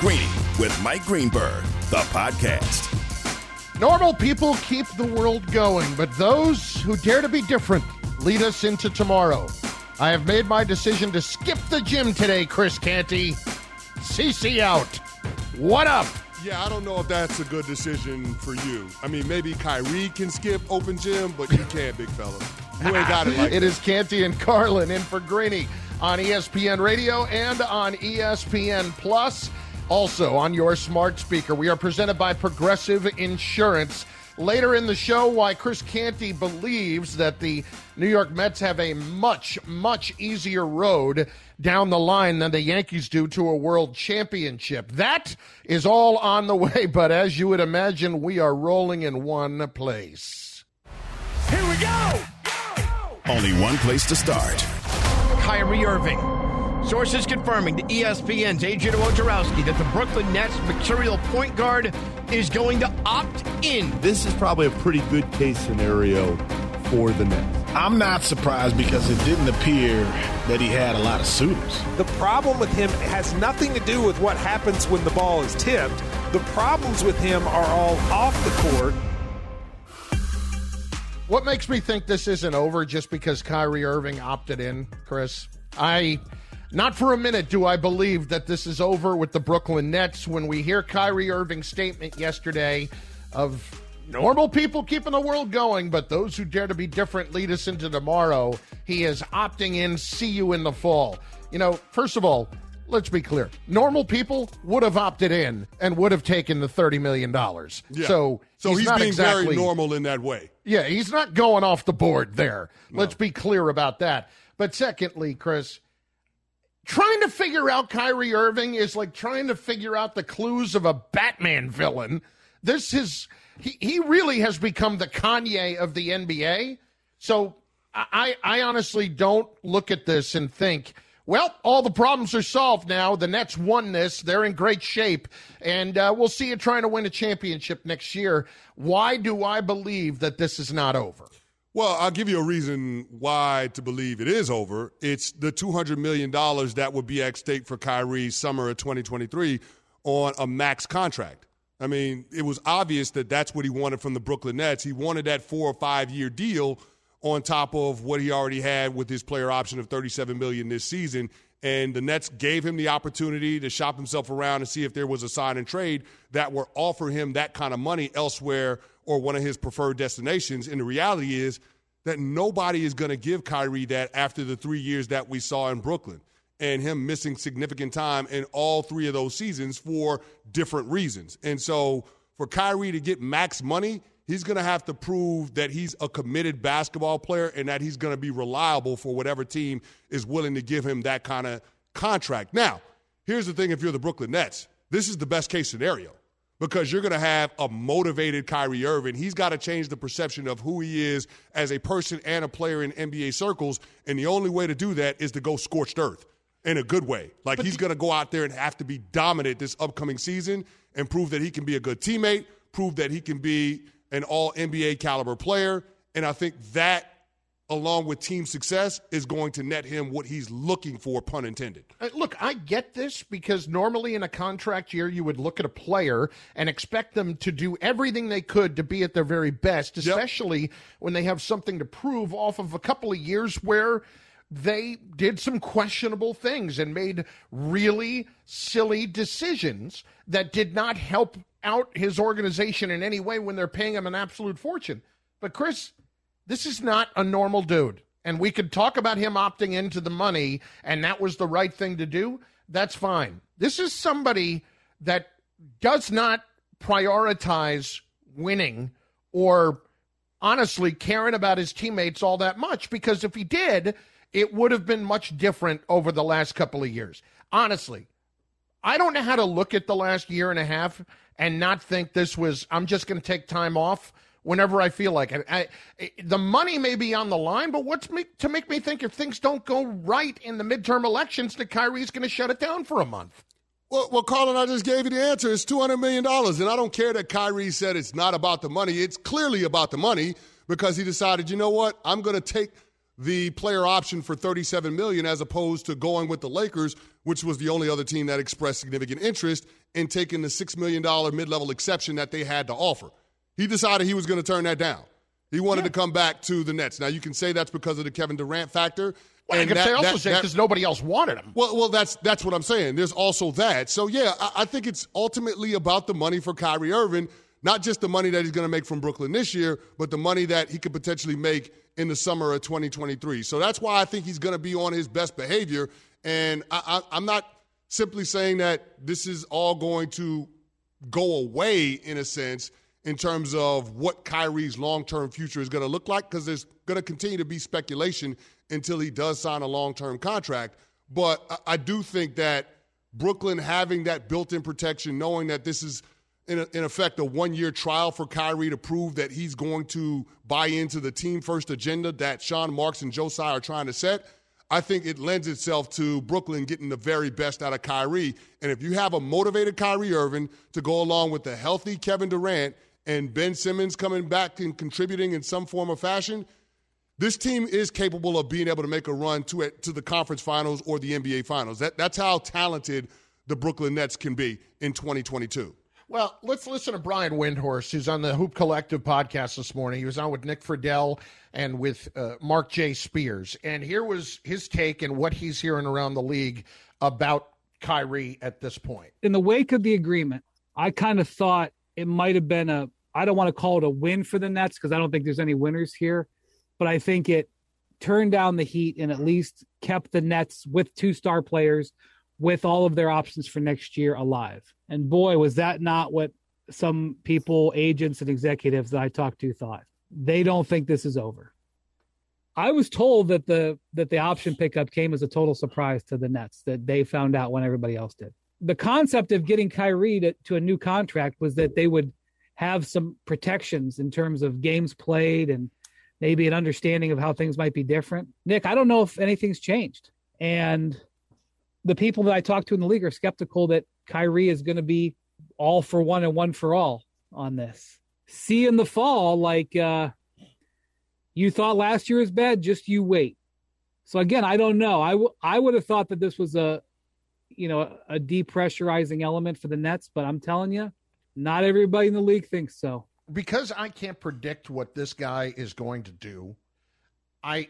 Greeny with Mike Greenberg, the podcast. Normal people keep the world going, but those who dare to be different lead us into tomorrow. I have made my decision to skip the gym today, Chris Canty. CC out. What up? Yeah, I don't know if that's a good decision for you. I mean, maybe Kyrie can skip open gym, but you can't, big fella. You ain't got it like It that. is Canty and Carlin in for Greeny on ESPN Radio and on ESPN Plus. Also on your smart speaker. We are presented by Progressive Insurance. Later in the show, why Chris Canty believes that the New York Mets have a much, much easier road down the line than the Yankees do to a world championship. That is all on the way, but as you would imagine, we are rolling in one place. Here we go! Only one place to start. Kyrie Irving. Sources confirming to ESPN's Adrian Wojnarowski that the Brooklyn Nets mercurial point guard is going to opt in. This is probably a pretty good case scenario for the Nets. I'm not surprised because it didn't appear that he had a lot of suitors. The problem with him has nothing to do with what happens when the ball is tipped. The problems with him are all off the court. What makes me think this isn't over just because Kyrie Irving opted in, Chris? I, not for a minute do I believe that this is over with the Brooklyn Nets when we hear Kyrie Irving's statement yesterday of normal people keeping the world going, but those who dare to be different lead us into tomorrow. He is opting in. See you in the fall. You know, first of all, let's be clear. Normal people would have opted in and would have taken the $30 million. Yeah. So, so he's, not being exactly, very normal in that way. yeah, he's not going off the board there. Let's be clear about that. But secondly, Chris, trying to figure out Kyrie Irving is like trying to figure out the clues of a Batman villain. This is he, he really has become the Kanye of the NBA. So I, I honestly don't look at this and think, well, all the problems are solved now. The Nets won this. They're in great shape. And uh, we'll see you trying to win a championship next year. Why do I believe that this is not over? Well, I'll give you a reason why to believe it is over. It's the $200 million that would be at stake for Kyrie summer of 2023 on a max contract. I mean, it was obvious that that's what he wanted from the Brooklyn Nets. He wanted that four or five year deal on top of what he already had with his player option of 37 million this season. And the Nets gave him the opportunity to shop himself around and see if there was a sign and trade that would offer him that kind of money elsewhere or one of his preferred destinations. And the reality is that nobody is going to give Kyrie that after the three years that we saw in Brooklyn and him missing significant time in all three of those seasons for different reasons. And so for Kyrie to get max money, he's going to have to prove that he's a committed basketball player and that he's going to be reliable for whatever team is willing to give him that kind of contract. Now, here's the thing if you're the Brooklyn Nets, this is the best case scenario because you're going to have a motivated Kyrie Irving. He's got to change the perception of who he is as a person and a player in NBA circles. And the only way to do that is to go scorched earth in a good way. Like he's going to go out there and have to be dominant this upcoming season and prove that he can be a good teammate, prove that he can be an all NBA caliber player. And I think that, along with team success, is going to net him what he's looking for, pun intended. Uh, Look, I get this because normally in a contract year, you would look at a player and expect them to do everything they could to be at their very best, especially when they have something to prove off of a couple of years where they did some questionable things and made really silly decisions that did not help out his organization in any way when they're paying him an absolute fortune. But Chris, this is not a normal dude. And we could talk about him opting into the money and that was the right thing to do. That's fine. This is somebody that does not prioritize winning or honestly caring about his teammates all that much because if he did, it would have been much different over the last couple of years. Honestly, I don't know how to look at the last year and a half and not think this was, I'm just going to take time off whenever I feel like it. I, the money may be on the line, but what's me, to make me think if things don't go right in the midterm elections that Kyrie's going to shut it down for a month? Well, well, Carlin, I just gave you the answer. It's $200 million. And I don't care that Kyrie said it's not about the money. It's clearly about the money because he decided, you know what? I'm going to take the player option for 37 million as opposed to going with the Lakers, which was the only other team that expressed significant interest in taking the $6 million mid-level exception that they had to offer. He decided he was going to turn that down. He wanted yeah. to come back to the Nets. Now you can say that's because of the Kevin Durant factor. Well, and I can that, say also that, say because nobody else wanted him. Well, well, that's that's what I'm saying. There's also that. So yeah, I, I think it's ultimately about the money for Kyrie Irving, not just the money that he's going to make from Brooklyn this year, but the money that he could potentially make in the summer of 2023. So that's why I think he's going to be on his best behavior. And I, I, I'm not simply saying that this is all going to go away in a sense in terms of what Kyrie's long term future is going to look like because there's going to continue to be speculation until he does sign a long term contract. But I, do think that Brooklyn having that built in protection, knowing that this is in, a, in effect a one year trial for Kyrie to prove that he's going to buy into the team first agenda that Sean Marks and Tsai are trying to set. I think it lends itself to Brooklyn getting the very best out of Kyrie. And if you have a motivated Kyrie Irving to go along with the healthy Kevin Durant and Ben Simmons coming back and contributing in some form or fashion, this team is capable of being able to make a run to it, to the conference finals or the NBA finals. That, that's how talented the Brooklyn Nets can be in 2022. Well, let's listen to Brian Windhorst, who's on the Hoop Collective podcast this morning. He was on with Nick Friedell and with uh, Mark J. Spears. And here was his take and what he's hearing around the league about Kyrie at this point. In the wake of the agreement, I kind of thought it might have been a I don't want to call it a win for the Nets because I don't think there's any winners here, but I think it turned down the heat and at least kept the Nets with two star players with all of their options for next year alive. And boy, was that not what some people, agents, and executives that I talked to thought. They don't think this is over. I was told that the that the option pickup came as a total surprise to the Nets that they found out when everybody else did. The concept of getting Kyrie to, to a new contract was that they would have some protections in terms of games played and maybe an understanding of how things might be different. Nick, I don't know if anything's changed. And the people that I talked to in the league are skeptical that Kyrie is going to be all for one and one for all on this. See in the fall, like uh, you thought last year was bad, just you wait. So again, I don't know. I, w- I would have thought that this was a, you know, a depressurizing element for the Nets, but I'm telling you, not everybody in the league thinks so. Because I can't predict what this guy is going to do, I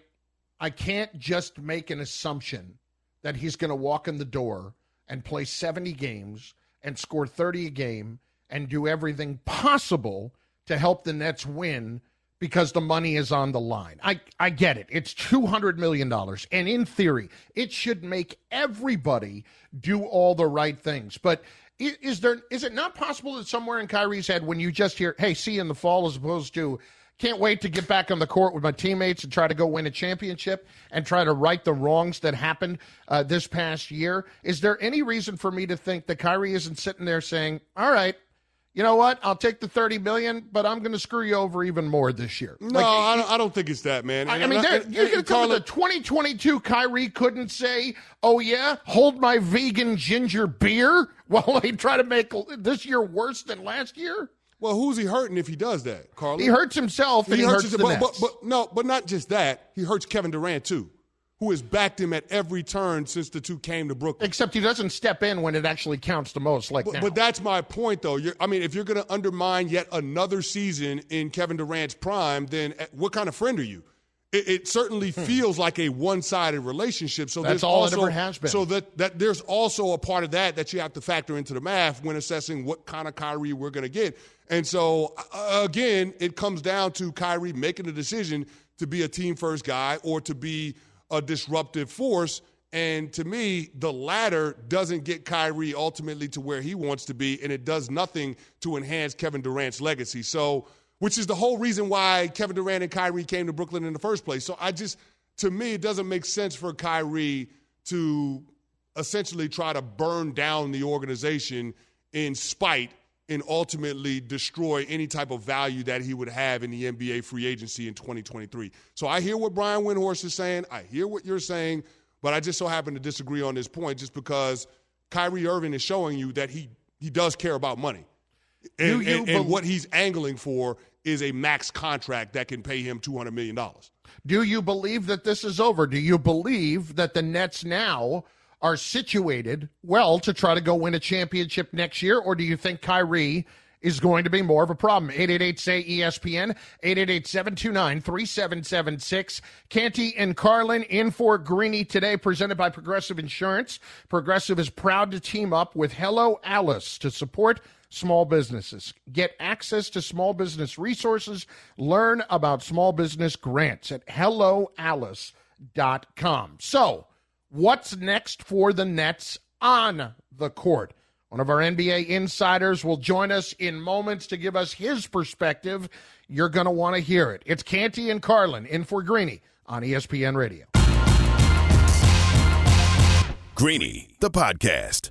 I can't just make an assumption that he's going to walk in the door and play 70 games and score 30 a game and do everything possible to help the Nets win because the money is on the line. I, I get it. It's $200 million. And in theory, it should make everybody do all the right things. But is there is it not possible that somewhere in Kyrie's head when you just hear, "Hey, see you in the fall," as opposed to, "Can't wait to get back on the court with my teammates and try to go win a championship and try to right the wrongs that happened uh, this past year"? Is there any reason for me to think that Kyrie isn't sitting there saying, "All right, you know what? I'll take the thirty million, but I'm going to screw you over even more this year. No, like, I, don't, I, don't, think it's that, man. I, I mean, and, you're uh, going to tell the 2022 Kyrie couldn't say, "Oh yeah, hold my vegan ginger beer," while they try to make this year worse than last year. Well, who's he hurting if he does that, Carl? He hurts himself, and he, he hurts, hurts the but, but, but no, but not just that. He hurts Kevin Durant too who has backed him at every turn since the two came to Brooklyn. Except he doesn't step in when it actually counts the most, like but, now. But that's my point, though. You're, I mean, if you're going to undermine yet another season in Kevin Durant's prime, then eh, what kind of friend are you? It, it certainly hmm. feels like a one-sided relationship. So that's all also, it ever has been. So that, that there's also a part of that that you have to factor into the math when assessing what kind of Kyrie we're going to get. And so uh, again, it comes down to Kyrie making a decision to be a team-first guy or to be – a disruptive force. And to me, the latter doesn't get Kyrie ultimately to where he wants to be, and it does nothing to enhance Kevin Durant's legacy. So, which is the whole reason why Kevin Durant and Kyrie came to Brooklyn in the first place. So, I just, to me, it doesn't make sense for Kyrie to essentially try to burn down the organization in spite and ultimately destroy any type of value that he would have in the NBA free agency in 2023. So I hear what Brian Windhorst is saying. I hear what you're saying, but I just so happen to disagree on this point just because Kyrie Irving is showing you that he, he does care about money. And, you, you and, and what he's angling for is a max contract that can pay him $200 million. Do you believe that this is over? Do you believe that the Nets now are situated well to try to go win a championship next year? Or do you think Kyrie is going to be more of a problem. 888 say ESPN, 888 729 3776. Canty and Carlin in for Greeny today, presented by Progressive Insurance. Progressive is proud to team up with Hello Alice to support small businesses. Get access to small business resources. Learn about small business grants at helloalice.com. So, what's next for the Nets on the court? One of our NBA insiders will join us in moments to give us his perspective. You're going to want to hear it. It's Canty and Carlin in for Greeny on ESPN Radio. Greeny, the podcast.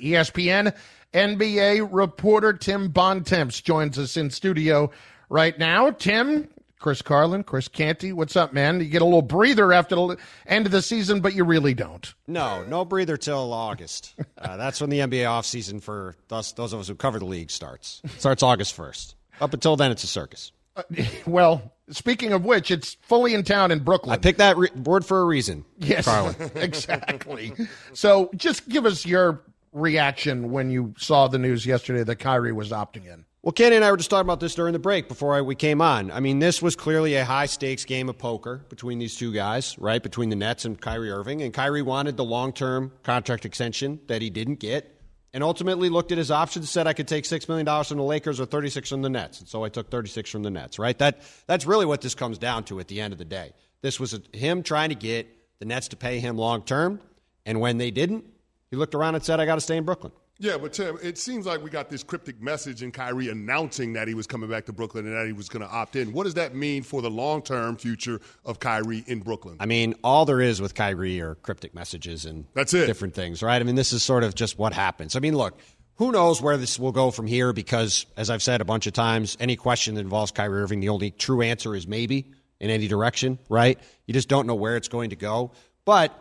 ESPN NBA reporter Tim Bontemps joins us in studio right now. Tim, Chris Carlin, Chris Canty, what's up, man? You get a little breather after the end of the season, but you really don't. No, no breather till August. Uh, that's when the NBA offseason for us, those of us who cover the league starts. starts August 1st. Up until then, it's a circus. Uh, well, speaking of which, it's fully in town in Brooklyn. I picked that re- word for a reason. Yes, Carlin. exactly. So just give us your reaction when you saw the news yesterday that Kyrie was opting in? Well, Kenny and I were just talking about this during the break before I, we came on. I mean, this was clearly a high stakes game of poker between these two guys, right? Between the Nets and Kyrie Irving. And Kyrie wanted the long term contract extension that he didn't get and ultimately looked at his options said I could take $6 million from the Lakers or 36 from the Nets. And so I took 36 from the Nets, right? That, that's really what this comes down to at the end of the day. This was a, him trying to get the Nets to pay him long term. And when they didn't, he looked around and said, I got to stay in Brooklyn. Yeah, but Tim, it seems like we got this cryptic message in Kyrie announcing that he was coming back to Brooklyn and that he was going to opt in. What does that mean for the long term future of Kyrie in Brooklyn? I mean, all there is with Kyrie are cryptic messages and That's it. different things, right? I mean, this is sort of just what happens. I mean, look, who knows where this will go from here because, as I've said a bunch of times, any question that involves Kyrie Irving, the only true answer is maybe in any direction, right? You just don't know where it's going to go. But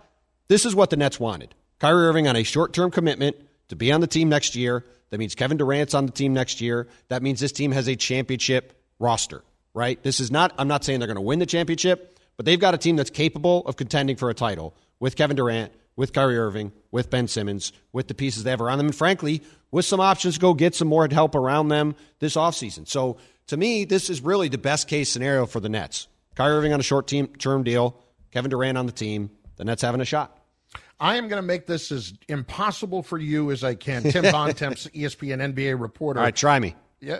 this is what the Nets wanted. Kyrie Irving on a short term commitment to be on the team next year. That means Kevin Durant's on the team next year. That means this team has a championship roster, right? This is not, I'm not saying they're going to win the championship, but they've got a team that's capable of contending for a title with Kevin Durant, with Kyrie Irving, with Ben Simmons, with the pieces they have around them, and frankly, with some options to go get some more help around them this offseason. So to me, this is really the best case scenario for the Nets. Kyrie Irving on a short term deal, Kevin Durant on the team, the Nets having a shot. I am going to make this as impossible for you as I can. Tim Bontemps, ESPN NBA reporter. All right, try me. Yeah,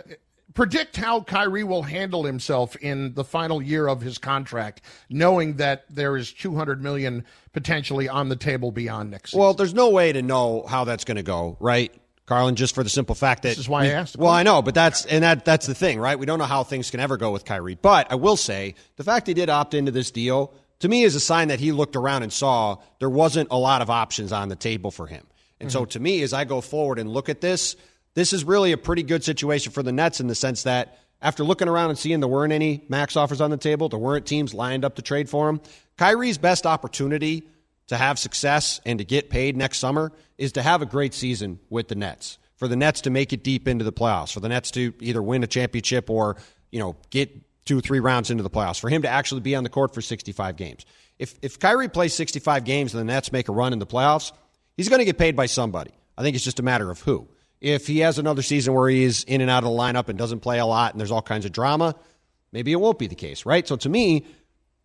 predict how Kyrie will handle himself in the final year of his contract, knowing that there is 200 million potentially on the table beyond next season. Well, there's no way to know how that's going to go, right? Carlin, just for the simple fact that This is why I asked Well, I know, but that's and that that's the thing, right? We don't know how things can ever go with Kyrie. But I will say the fact he did opt into this deal to me is a sign that he looked around and saw there wasn't a lot of options on the table for him. And so mm-hmm. to me, as I go forward and look at this, this is really a pretty good situation for the Nets in the sense that after looking around and seeing there weren't any max offers on the table, there weren't teams lined up to trade for him. Kyrie's best opportunity to have success and to get paid next summer is to have a great season with the Nets. For the Nets to make it deep into the playoffs, for the Nets to either win a championship or, you know, get two three rounds into the playoffs, for him to actually be on the court for 65 games. If if Kyrie plays 65 games and the Nets make a run in the playoffs, he's going to get paid by somebody. I think it's just a matter of who. If he has another season where he is in and out of the lineup and doesn't play a lot and there's all kinds of drama, maybe it won't be the case, right? So to me,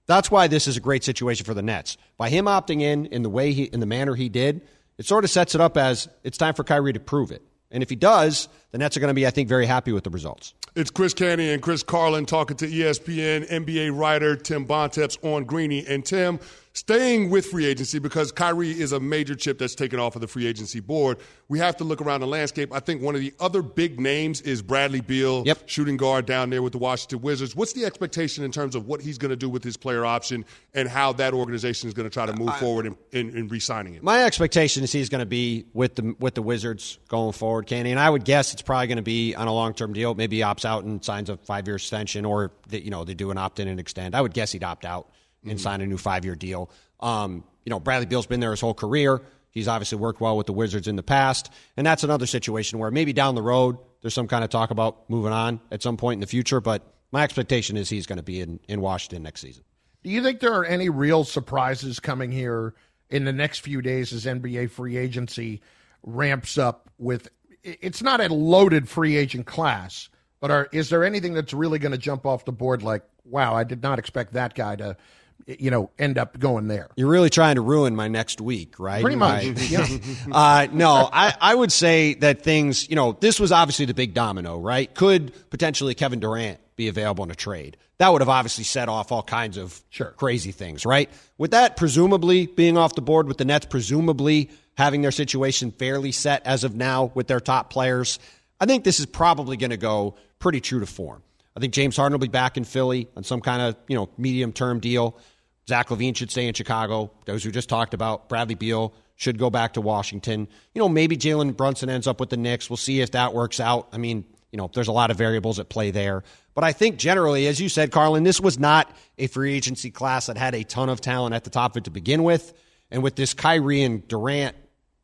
that's why this is a great situation for the Nets. By him opting in in the way he in the manner he did, it sort of sets it up as it's time for Kyrie to prove it. And if he does, the Nets are going to be, I think, very happy with the results. It's Chris Canty and Chris Carlin talking to ESPN NBA writer Tim Bontemps on Greeny. And Tim, staying with free agency because Kyrie is a major chip that's taken off of the free agency board. We have to look around the landscape. I think one of the other big names is Bradley Beal, Yep. shooting guard down there with the Washington Wizards. What's the expectation in terms of what he's going to do with his player option and how that organization is going to try to move forward in, in, in re-signing him? My expectation is he's going to be with the with the Wizards going forward, Kenny. And I would guess it's probably going to be on a long term deal. Maybe he opts out and signs a five year extension, or that you know they do an opt in and extend. I would guess he'd opt out and sign a new five year deal. Um, you know, Bradley Beal's been there his whole career. He's obviously worked well with the Wizards in the past, and that's another situation where maybe down the road there's some kind of talk about moving on at some point in the future. But my expectation is he's going to be in, in Washington next season. Do you think there are any real surprises coming here in the next few days as NBA free agency ramps up with it's not a loaded free agent class, but are is there anything that's really going to jump off the board like, wow, I did not expect that guy to you know, end up going there. You're really trying to ruin my next week, right? Pretty much, Right. yeah. uh, no, I, I would say that things, you know, this was obviously the big domino, right? Could potentially Kevin Durant be available in a trade? That would have obviously set off all kinds of crazy things, right? With that presumably being off the board, with the Nets presumably having their situation fairly set as of now with their top players, I think this is probably going to go pretty true to form. I think James Harden will be back in Philly on some kind of you know medium term deal. Zach LaVine should stay in Chicago. Those we just talked about. Bradley Beal should go back to Washington. You know, maybe Jalen Brunson ends up with the Knicks. We'll see if that works out. I mean, you know, there's a lot of variables at play there. But I think generally, as you said, Carlin, this was not a free agency class that had a ton of talent at the top of it to begin with. And with this Kyrie and Durant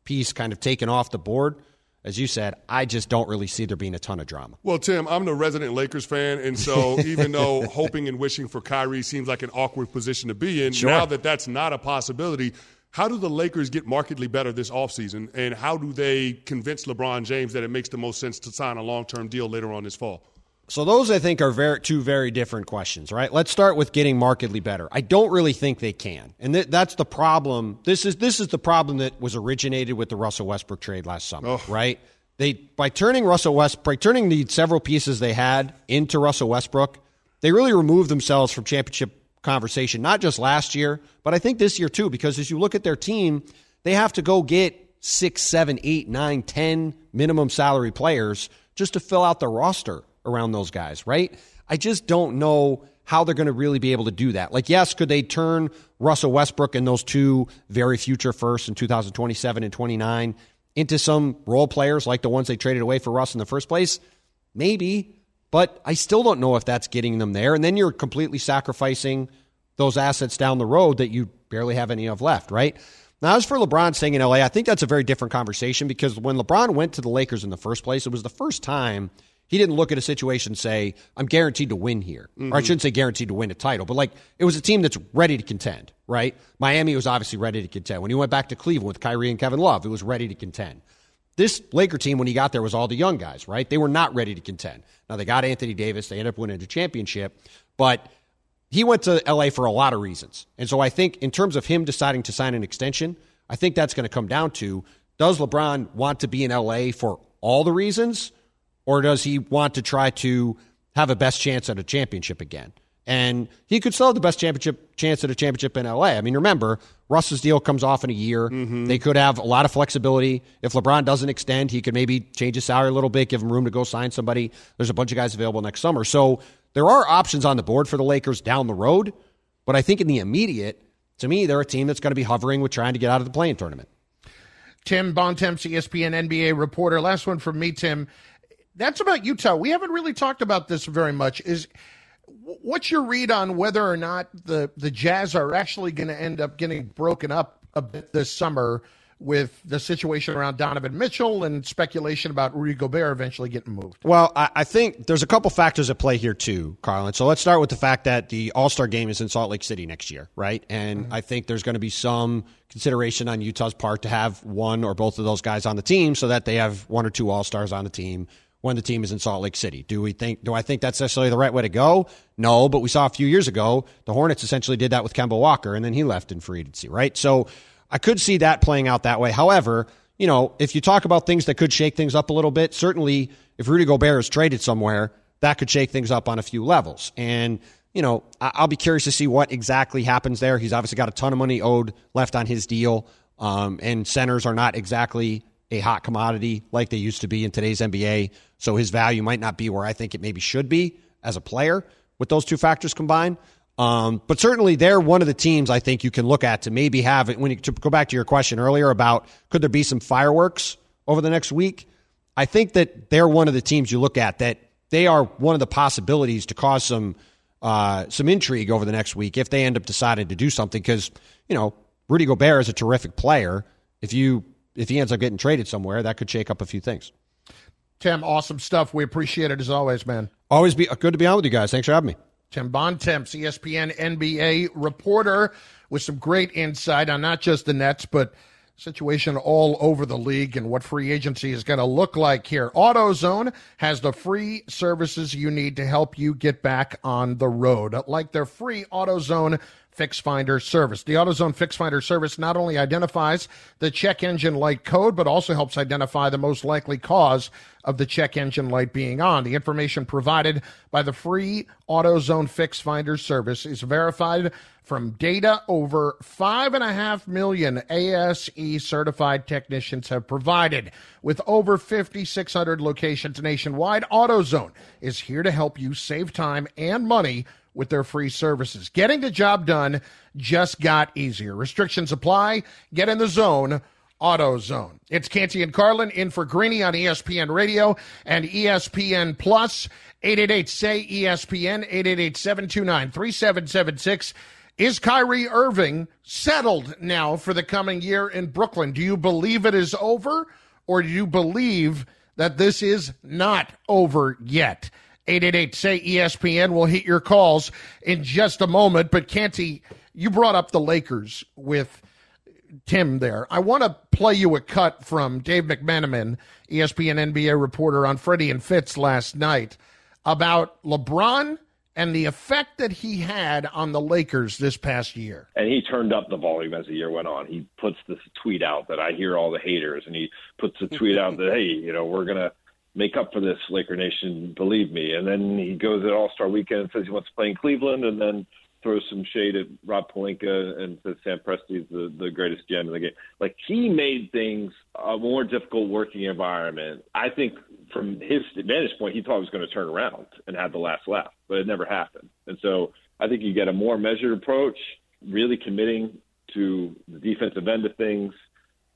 piece kind of taken off the board, as you said, I just don't really see there being a ton of drama. Well, Tim, I'm the resident Lakers fan, and so even though hoping and wishing for Kyrie seems like an awkward position to be in, Sure. now that that's not a possibility, how do the Lakers get markedly better this offseason, and how do they convince LeBron James that it makes the most sense to sign a long-term deal later on this fall? So those I think are very two very different questions, right? Let's start with getting markedly better. I don't really think they can, and th- that's the problem. This is this is the problem that was originated with the Russell Westbrook trade last summer, right? They by turning Russell West by turning the several pieces they had into Russell Westbrook, they really removed themselves from championship conversation. Not just last year, but I think this year too, because as you look at their team, they have to go get six, seven, eight, nine, ten minimum salary players just to fill out the roster around those guys, right? I just don't know how they're going to really be able to do that. Like, yes, could they turn Russell Westbrook and those two very future firsts in 2027 and 29 into some role players like the ones they traded away for Russ in the first place? Maybe, but I still don't know if that's getting them there. And then you're completely sacrificing those assets down the road that you barely have any of left, right? Now, as for LeBron staying in LA, I think that's a very different conversation because when LeBron went to the Lakers in the first place, it was the first time he didn't look at a situation and say, I'm guaranteed to win here. Or I Mhm. shouldn't say guaranteed to win a title, but like it was a team that's ready to contend, right? Miami was obviously ready to contend. When he went back to Cleveland with Kyrie and Kevin Love, it was ready to contend. This Laker team, when he got there, was all the young guys, right? They were not ready to contend. Now they got Anthony Davis, they ended up winning a championship, but he went to LA for a lot of reasons. And so I think in terms of him deciding to sign an extension, I think that's going to come down to does LeBron want to be in LA for all the reasons or does he want to try to have a best chance at a championship again? And he could still have the best championship chance at a championship in LA. I mean, remember, Russ's deal comes off in a year. Mm-hmm. They could have a lot of flexibility. If LeBron doesn't extend, he could maybe change his salary a little bit, give him room to go sign somebody. There's a bunch of guys available next summer. So there are options on the board for the Lakers down the road. But I think in the immediate, to me, they're a team that's going to be hovering with trying to get out of the play-in tournament. Tim Bontemps, ESPN NBA reporter. Last one from me, Tim. That's about Utah. We haven't really talked about this very much. Is what's your read on whether or not the the Jazz are actually going to end up getting broken up a bit this summer with the situation around Donovan Mitchell and speculation about Rudy Gobert eventually getting moved? Well, I, I think there's a couple factors at play here too, Carlin. So let's start with the fact that the All Star game is in Salt Lake City next year, right? And Mm-hmm. I think there's going to be some consideration on Utah's part to have one or both of those guys on the team so that they have one or two All Stars on the team when the team is in Salt Lake City. Do we think? Do I think that's necessarily the right way to go? No, but we saw a few years ago the Hornets essentially did that with Kemba Walker, and then he left in free agency, right? So I could see that playing out that way. However, you know, if you talk about things that could shake things up a little bit, certainly if Rudy Gobert is traded somewhere, that could shake things up on a few levels. And you know, I'll be curious to see what exactly happens there. He's obviously got a ton of money owed left on his deal, um, and centers are not exactly a hot commodity like they used to be in today's NBA. So his value might not be where I think it maybe should be as a player with those two factors combined. Um, but certainly they're one of the teams I think you can look at to maybe have it. When you to go back to your question earlier about could there be some fireworks over the next week? I think that they're one of the teams you look at that they are one of the possibilities to cause some uh, some intrigue over the next week if they end up deciding to do something. Because you know Rudy Gobert is a terrific player. If you if he ends up getting traded somewhere, that could shake up a few things. Tim, awesome stuff. We appreciate it as always, man. Always be uh, good to be on with you guys. Thanks for having me. Tim Bontemps, ESPN NBA reporter, with some great insight on not just the Nets, but situation all over the league and what free agency is going to look like here. AutoZone has the free services you need to help you get back on the road, like their free AutoZone Fix Finder service. The AutoZone Fix Finder service not only identifies the check engine light code, but also helps identify the most likely cause of the check engine light being on. The information provided by the free AutoZone Fix Finder service is verified from data over five and a half million ASE certified technicians have provided. With over 5,600 locations nationwide, AutoZone is here to help you save time and money with their free services. Getting the job done just got easier. Restrictions apply. Get in the zone. AutoZone. It's Canty and Carlin in for Greeny on ESPN Radio and ESPN Plus. 888 say ESPN 888 729 3776. Is Kyrie Irving settled now for the coming year in Brooklyn? Do you believe it is over or do you believe that this is not over yet? 888 say ESPN. We'll hit your calls in just a moment. But Canty, you brought up the Lakers with Tim there. I want to play you a cut from Dave McMenamin, ESPN NBA reporter on Freddie and Fitz last night about LeBron and the effect that he had on the Lakers this past year. and he turned up the volume as the year went on. He puts this tweet out that I hear all the haters, and he puts a tweet out that hey, you know, we're gonna make up for this, Laker Nation, believe me. And then he goes at All Star Weekend and says he wants to play in Cleveland, and then throws some shade at Rob Pelinka and says Sam Presti's the the greatest GM in the game. Like he made things a more difficult working environment. I think from his vantage point, he thought it was going to turn around and have the last laugh, but it never happened. And so I think you get a more measured approach, really committing to the defensive end of things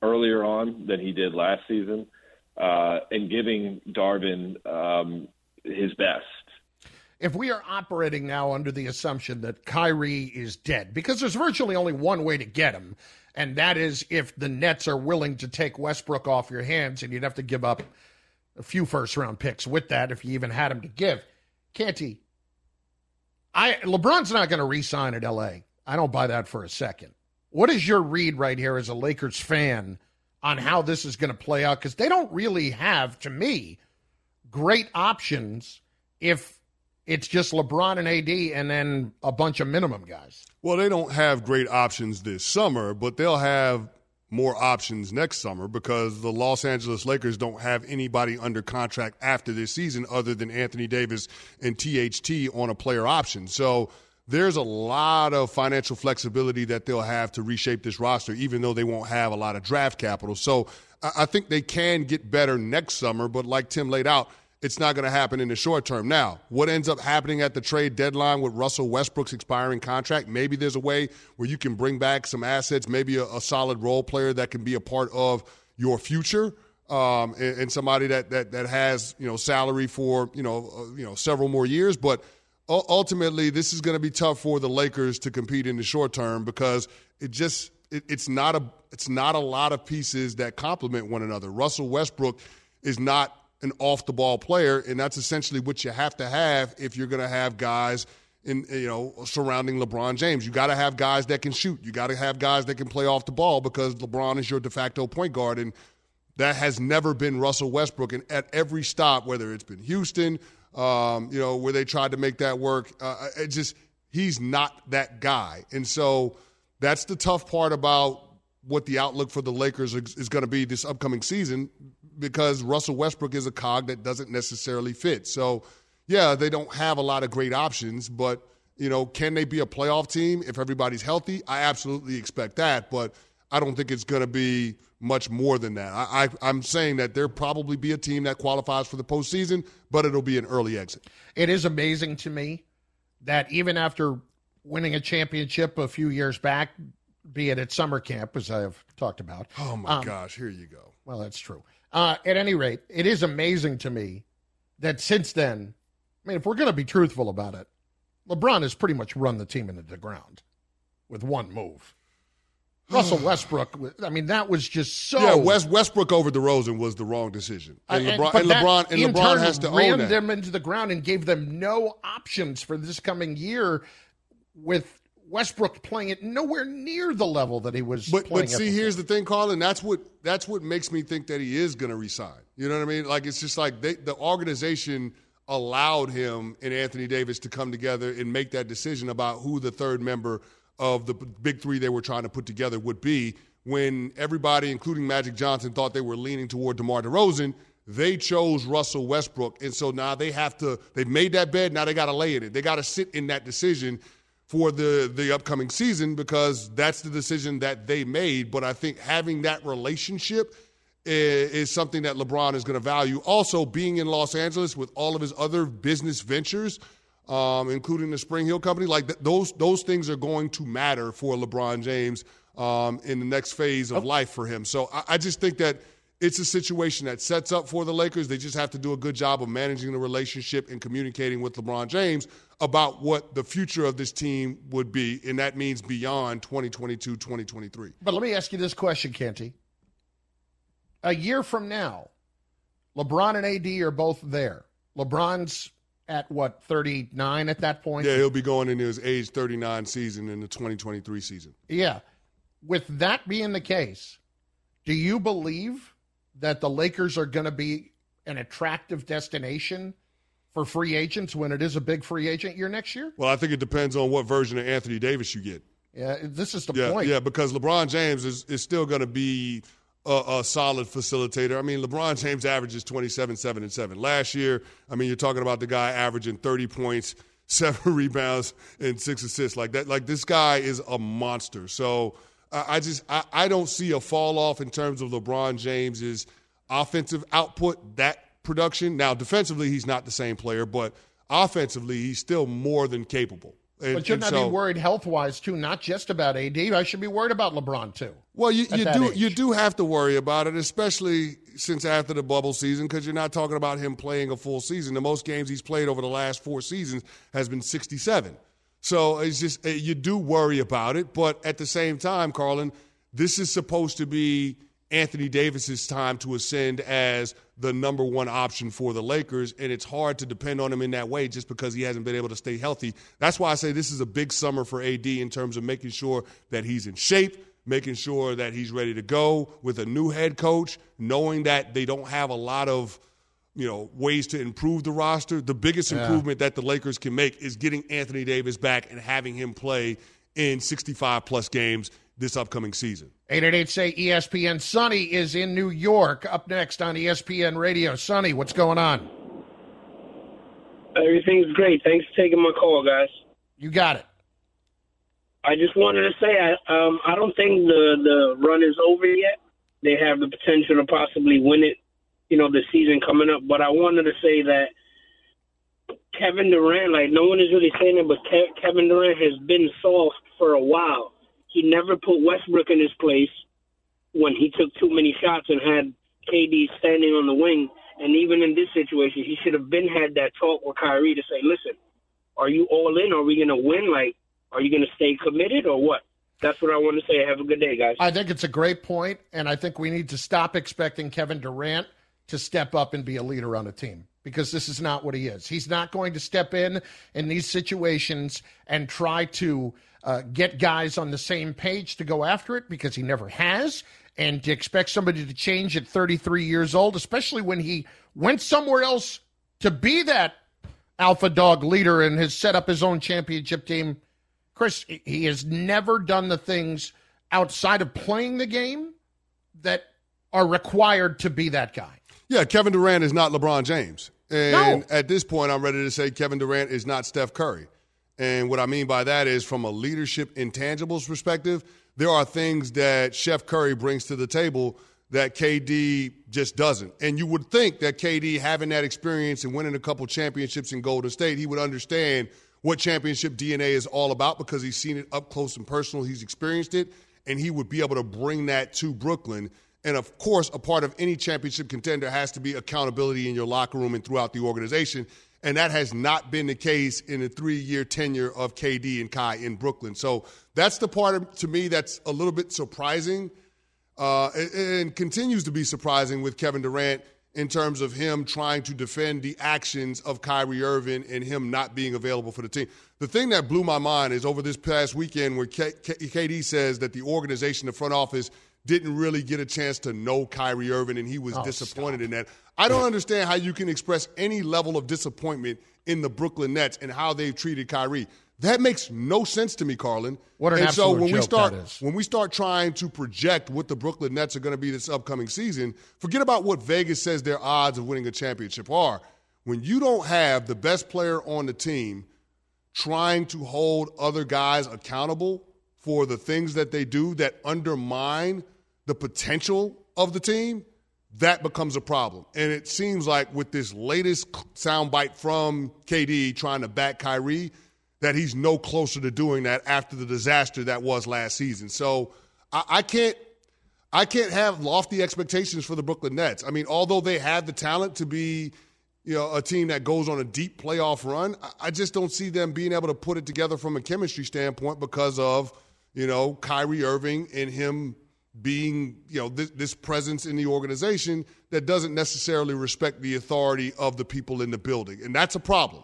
earlier on than he did last season, uh, and giving Darvin um, his best. If we are operating now under the assumption that Kyrie is dead, because there's virtually only one way to get him, and that is if the Nets are willing to take Westbrook off your hands, and you'd have to give up a few first round picks with that if you even had him to give. Canty, I LeBron's not going to re-sign at LA. I don't buy that for a second. What is your read right here as a Lakers fan on how this is going to play out? Because they don't really have, to me, great options if it's just LeBron and AD and then a bunch of minimum guys. Well, they don't have great options this summer, but they'll have more options next summer because the Los Angeles Lakers don't have anybody under contract after this season other than Anthony Davis and THT on a player option. So there's a lot of financial flexibility that they'll have to reshape this roster, even though they won't have a lot of draft capital. So I think they can get better next summer, but like Tim laid out, it's not going to happen in the short term. Now, what ends up happening at the trade deadline with Russell Westbrook's expiring contract? Maybe there's a way where you can bring back some assets, maybe a, a solid role player that can be a part of your future. Um, and, and, somebody that, that that has you know salary for you know uh, you know several more years, but ultimately this is going to be tough for the Lakers to compete in the short term because it just it, it's not a it's not a lot of pieces that complement one another. Russell Westbrook is not an off the ball player, and that's essentially what you have to have if you're going to have guys in you know surrounding LeBron James. You got to have guys that can shoot. You got to have guys that can play off the ball because LeBron is your de facto point guard, and that has never been Russell Westbrook. And at every stop, whether it's been Houston, um, you know, where they tried to make that work, uh, it just he's not that guy, and so that's the tough part about what the outlook for the Lakers is, is going to be this upcoming season because Russell Westbrook is a cog that doesn't necessarily fit. So, yeah, they don't have a lot of great options, but you know, can they be a playoff team if everybody's healthy? I absolutely expect that, but I don't think it's going to be much more than that. I, I, am saying that there'll probably be a team that qualifies for the postseason, but it'll be an early exit. It is amazing to me that even after winning a championship a few years back, be it at summer camp, as I have talked about. Oh my um, gosh, here you go. Well, that's true. Uh, at any rate, it is amazing to me that since then, I mean, if we're going to be truthful about it, LeBron has pretty much run the team into the ground with one move. Russell Westbrook, I mean, that was just so. Yeah, West, Westbrook over DeRozan was the wrong decision. And, and, LeBron, and LeBron, and LeBron has to ran own that. them into the ground and gave them no options for this coming year with Westbrook playing it nowhere near the level that he was. But but see, here's the thing, Carlin. That's what that's what makes me think that he is going to resign. You know what I mean? Like it's just like they, the organization allowed him and Anthony Davis to come together and make that decision about who the third member of the big three they were trying to put together would be. When everybody, including Magic Johnson, thought they were leaning toward DeMar DeRozan, they chose Russell Westbrook, and so now they have to. They've made that bed. Now they got to lay in it. They got to sit in that decision for the the upcoming season because that's the decision that they made. But I think having that relationship is, is something that LeBron is going to value. Also, being in Los Angeles with all of his other business ventures, um, including the SpringHill Company, like th- those those things are going to matter for LeBron James um, in the next phase of life for him. So I, I just think that it's a situation that sets up for the Lakers. They just have to do a good job of managing the relationship and communicating with LeBron James about what the future of this team would be, and that means beyond 2022, 2023. But let me ask you this question, Canty. A year from now, LeBron and AD are both there. LeBron's at what, 39 at that point? Yeah, he'll be going into his age 39 season in the 2023 season. Yeah. With that being the case, do you believe that the Lakers are going to be an attractive destination for free agents when it is a big free agent year next year? Well, I think it depends on what version of Anthony Davis you get. Yeah, this is the yeah, point. Yeah, because LeBron James is, is still going to be a, a, solid facilitator. I mean, LeBron James averages 27, 7, and 7. Last year, I mean, you're talking about the guy averaging 30 points, seven rebounds, and six assists. Like that, like this guy is a monster. So I just I, I don't see a fall off in terms of LeBron James's offensive output. That production. Now, defensively, he's not the same player, but offensively, he's still more than capable. And, but shouldn't I so, be worried health wise too, not just about AD? I should be worried about LeBron too. Well, you, you do age. you do have to worry about it, especially since after the bubble season, because you're not talking about him playing a full season. The most games he's played over the last four seasons has been 67. So it's just eh, you do worry about it, but at the same time, Carlin, this is supposed to be Anthony Davis's time to ascend as the number one option for the Lakers, and it's hard to depend on him in that way just because he hasn't been able to stay healthy. That's why I say this is a big summer for AD in terms of making sure that he's in shape, making sure that he's ready to go with a new head coach, knowing that they don't have a lot of you know ways to improve the roster. The biggest yeah. improvement that the Lakers can make is getting Anthony Davis back and having him play in 65 plus games this upcoming season. 888 say ESPN. Sonny is in New York. Up next on ESPN Radio. Sonny, what's going on? Everything's great. Thanks for taking my call, guys. You got it. I just wanted to say I um I don't think the the run is over yet. They have the potential to possibly win it, you know, the season coming up. But I wanted to say that Kevin Durant, like no one is really saying it, but Ke- Kevin Durant has been soft for a while. He never put Westbrook in his place when he took too many shots and had KD standing on the wing. And even in this situation, he should have been had that talk with Kyrie to say, "Listen, are you all in? Are we going to win? Like, are you going to stay committed or what?" That's what I want to say. Have a good day, guys. I think it's a great point, and I think we need to stop expecting Kevin Durant to step up and be a leader on a team because this is not what he is. He's not going to step in in these situations and try to uh, get guys on the same page to go after it because he never has. And to expect somebody to change at 33 years old, especially when he went somewhere else to be that alpha dog leader and has set up his own championship team. Chris, he has never done the things outside of playing the game that are required to be that guy. Yeah, Kevin Durant is not LeBron James. And No. at this point, I'm ready to say Kevin Durant is not Steph Curry. And what I mean by that is from a leadership intangibles perspective, there are things that Steph Curry brings to the table that KD just doesn't. And you would think that KD, having that experience and winning a couple championships in Golden State, he would understand what championship DNA is all about because he's seen it up close and personal. He's experienced it, and he would be able to bring that to Brooklyn. And of course, a part of any championship contender has to be accountability in your locker room and throughout the organization. And that has not been the case in the three year tenure of KD and Kai in Brooklyn. So that's the part of, to me that's a little bit surprising uh, and, and continues to be surprising with Kevin Durant in terms of him trying to defend the actions of Kyrie Irving and him not being available for the team. The thing that blew my mind is over this past weekend where K- K- KD says that the organization, the front office, didn't really get a chance to know Kyrie Irving and he was Oh, disappointed in that. I don't understand how you can express any level of disappointment in the Brooklyn Nets and how they've treated Kyrie. That makes no sense to me, Carlin. What an and so absolute when we start that is. when we start trying to project what the Brooklyn Nets are going to be this upcoming season, forget about what Vegas says their odds of winning a championship are. When you don't have the best player on the team trying to hold other guys accountable for the things that they do that undermine the potential of the team, that becomes a problem. And it seems like with this latest soundbite from KD trying to back Kyrie, that he's no closer to doing that after the disaster that was last season. So I, I can't I can't have lofty expectations for the Brooklyn Nets. I mean, although they have the talent to be, you know, a team that goes on a deep playoff run, I, I just don't see them being able to put it together from a chemistry standpoint because of, you know, Kyrie Irving and him being, you know, this, this presence in the organization that doesn't necessarily respect the authority of the people in the building. And that's a problem.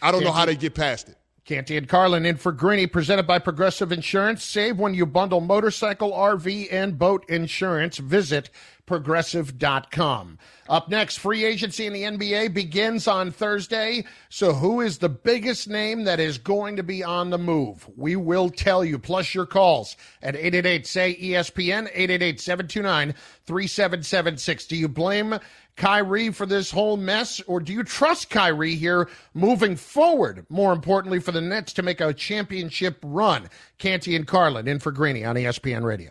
I don't know how they get past it. Canty and Carlin in for Greeny, presented by Progressive Insurance. Save when you bundle motorcycle, RV, and boat insurance. Visit progressive.com. Up next, free agency in the NBA begins on Thursday. So, who is the biggest name that is going to be on the move? We will tell you, plus your calls at 888 say ESPN, 888 729 3776. Do you blame Kyrie for this whole mess, or do you trust Kyrie here moving forward? More importantly, for the Nets to make a championship run. Canty and Carlin in for Greeny on ESPN Radio.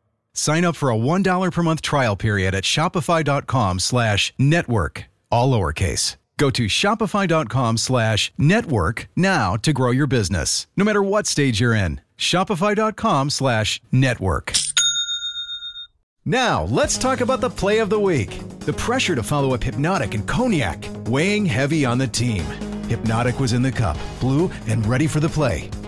Sign up for a $1 per month trial period at shopify.com slash network, all lowercase. Go to shopify.com slash network now to grow your business, no matter what stage you're in. Shopify.com slash network. Now, let's talk about the play of the week. The pressure to follow up Hpnotiq and Cognac, weighing heavy on the team. Hpnotiq was in the cup, blue, and ready for the play.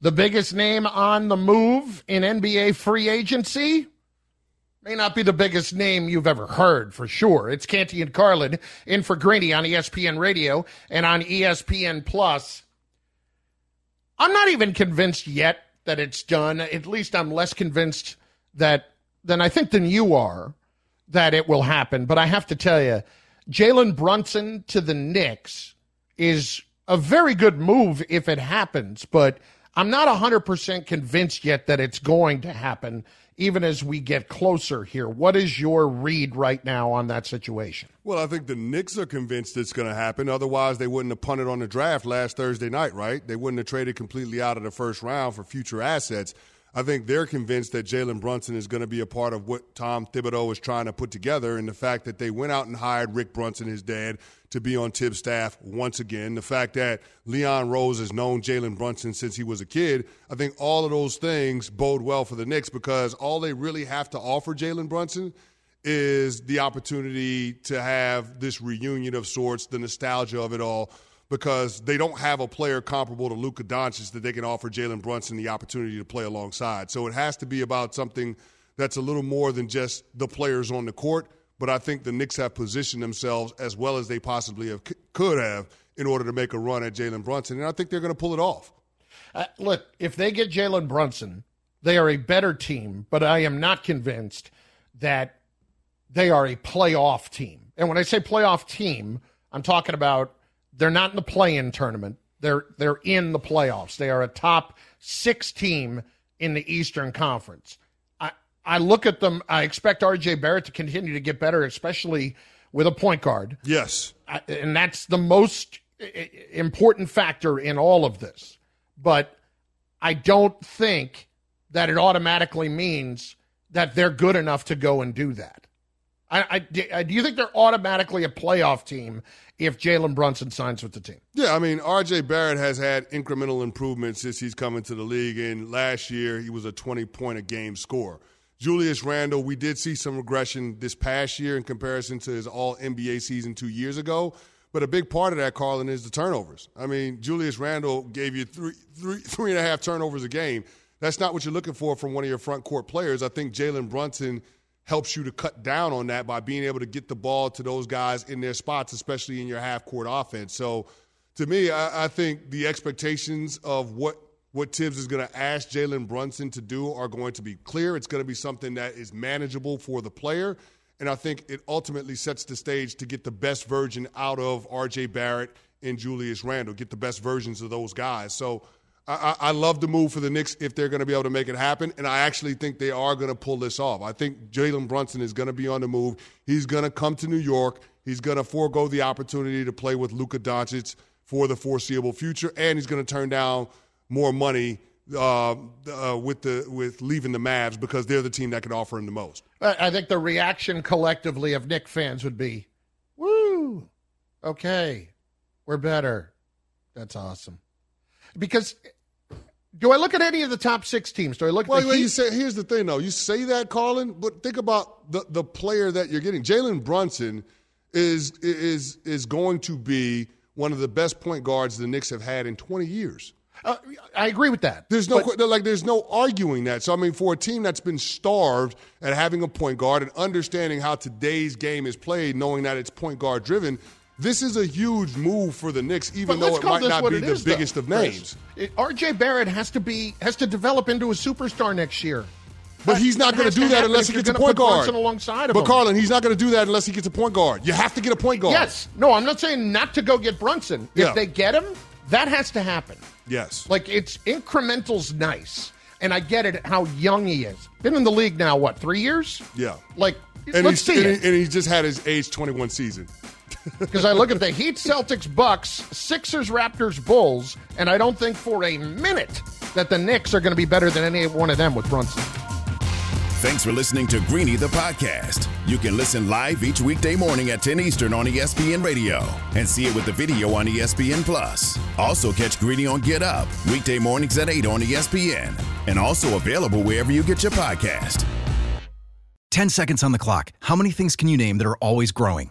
The biggest name on the move in NBA free agency may not be the biggest name you've ever heard for sure. It's Canty and Carlin in for Greeny on ESPN Radio and on ESPN Plus. I'm not even convinced yet that it's done. At least I'm less convinced that than I think than you are that it will happen. But I have to tell you, Jalen Brunson to the Knicks is a very good move if it happens, but I'm not 100% convinced yet that it's going to happen, even as we get closer here. What is your read right now on that situation? Well, I think the Knicks are convinced it's going to happen. Otherwise, they wouldn't have punted on the draft last Thursday night, right? They wouldn't have traded completely out of the first round for future assets. I think they're convinced that Jalen Brunson is going to be a part of what Tom Thibodeau is trying to put together, and the fact that they went out and hired Rick Brunson, his dad, to be on Thibs' staff once again. The fact that Leon Rose has known Jalen Brunson since he was a kid. I think all of those things bode well for the Knicks because all they really have to offer Jalen Brunson is the opportunity to have this reunion of sorts, the nostalgia of it all because they don't have a player comparable to Luka Doncic that they can offer Jalen Brunson the opportunity to play alongside. So it has to be about something that's a little more than just the players on the court. But I think the Knicks have positioned themselves as well as they possibly have, could have in order to make a run at Jalen Brunson, and I think they're going to pull it off. Uh, look, if they get Jalen Brunson, they are a better team. But I am not convinced that they are a playoff team. And when I say playoff team, I'm talking about they're not in the play-in tournament. They're they're in the playoffs. They are a top six team in the Eastern Conference. I I look at them. I expect R.J. Barrett to continue to get better, especially with a point guard. Yes, I, and that's the most important factor in all of this. But I don't think that it automatically means that they're good enough to go and do that. I, I, do you think they're automatically a playoff team if Jalen Brunson signs with the team? Yeah, I mean, R.J. Barrett has had incremental improvements since he's come into the league, and last year he was a 20 point a game scorer. Julius Randle, we did see some regression this past year in comparison to his all NBA season two years ago. But a big part of that, Carlin, is the turnovers. I mean, Julius Randle gave you three, three, three and a half turnovers a game. That's not what you're looking for from one of your front court players. I think Jalen Brunson – helps you to cut down on that by being able to get the ball to those guys in their spots, especially in your half court offense. So to me, I, I think the expectations of what what Thibs is going to ask Jalen Brunson to do are going to be clear. It's going to be something that is manageable for the player. And I think it ultimately sets the stage to get the best version out of RJ Barrett and Julius Randle, get the best versions of those guys. So I, I, love the move for the Knicks if they're going to be able to make it happen, and I actually think they are going to pull this off. I think Jalen Brunson is going to be on the move. He's going to come to New York. He's going to forego the opportunity to play with Luka Doncic for the foreseeable future, and he's going to turn down more money uh, uh, with the with leaving the Mavs because they're the team that can offer him the most. I think the reaction collectively of Knick fans would be, "Woo, okay, we're better." That's awesome because do I look at any of the top six teams? Do I look? Well, at the well you say here's the thing, though. You say that, Carlin, but think about the the player that you're getting. Jalen Brunson is is is going to be one of the best point guards the Knicks have had in 20 years. Uh, I agree with that. There's no but, like there's no arguing that. So I mean, for a team that's been starved at having a point guard and understanding how today's game is played, knowing that it's point guard driven, This is a huge move for the Knicks, even though it might not be the is, though, biggest of names. It- R.J. Barrett has to be has to develop into a superstar next year. But he's not going to do that unless he gets a point guard. Alongside of but him. Carlin, he's not going to do that unless he gets a point guard. You have to get a point guard. Yes. No, I'm not saying not to go get Brunson. Yeah. If they get him, that has to happen. Yes. Like it's incremental's nice. And I get it how young he is. Been in the league now, what, three years? Yeah. Like And, let's he's, see and, he, and he just had his age 21 season. Because I look at the Heat, Celtics, Bucks, Sixers, Raptors, Bulls, and I don't think for a minute that the Knicks are going to be better than any one of them with Brunson. Thanks for listening to Greeny the podcast. You can listen live each weekday morning at 10 Eastern on ESPN Radio and see it with the video on ESPN Plus. Also catch Greeny on Get Up weekday mornings at 8 on ESPN and also available wherever you get your podcast. 10 seconds on the clock. How many things can you name that are always growing?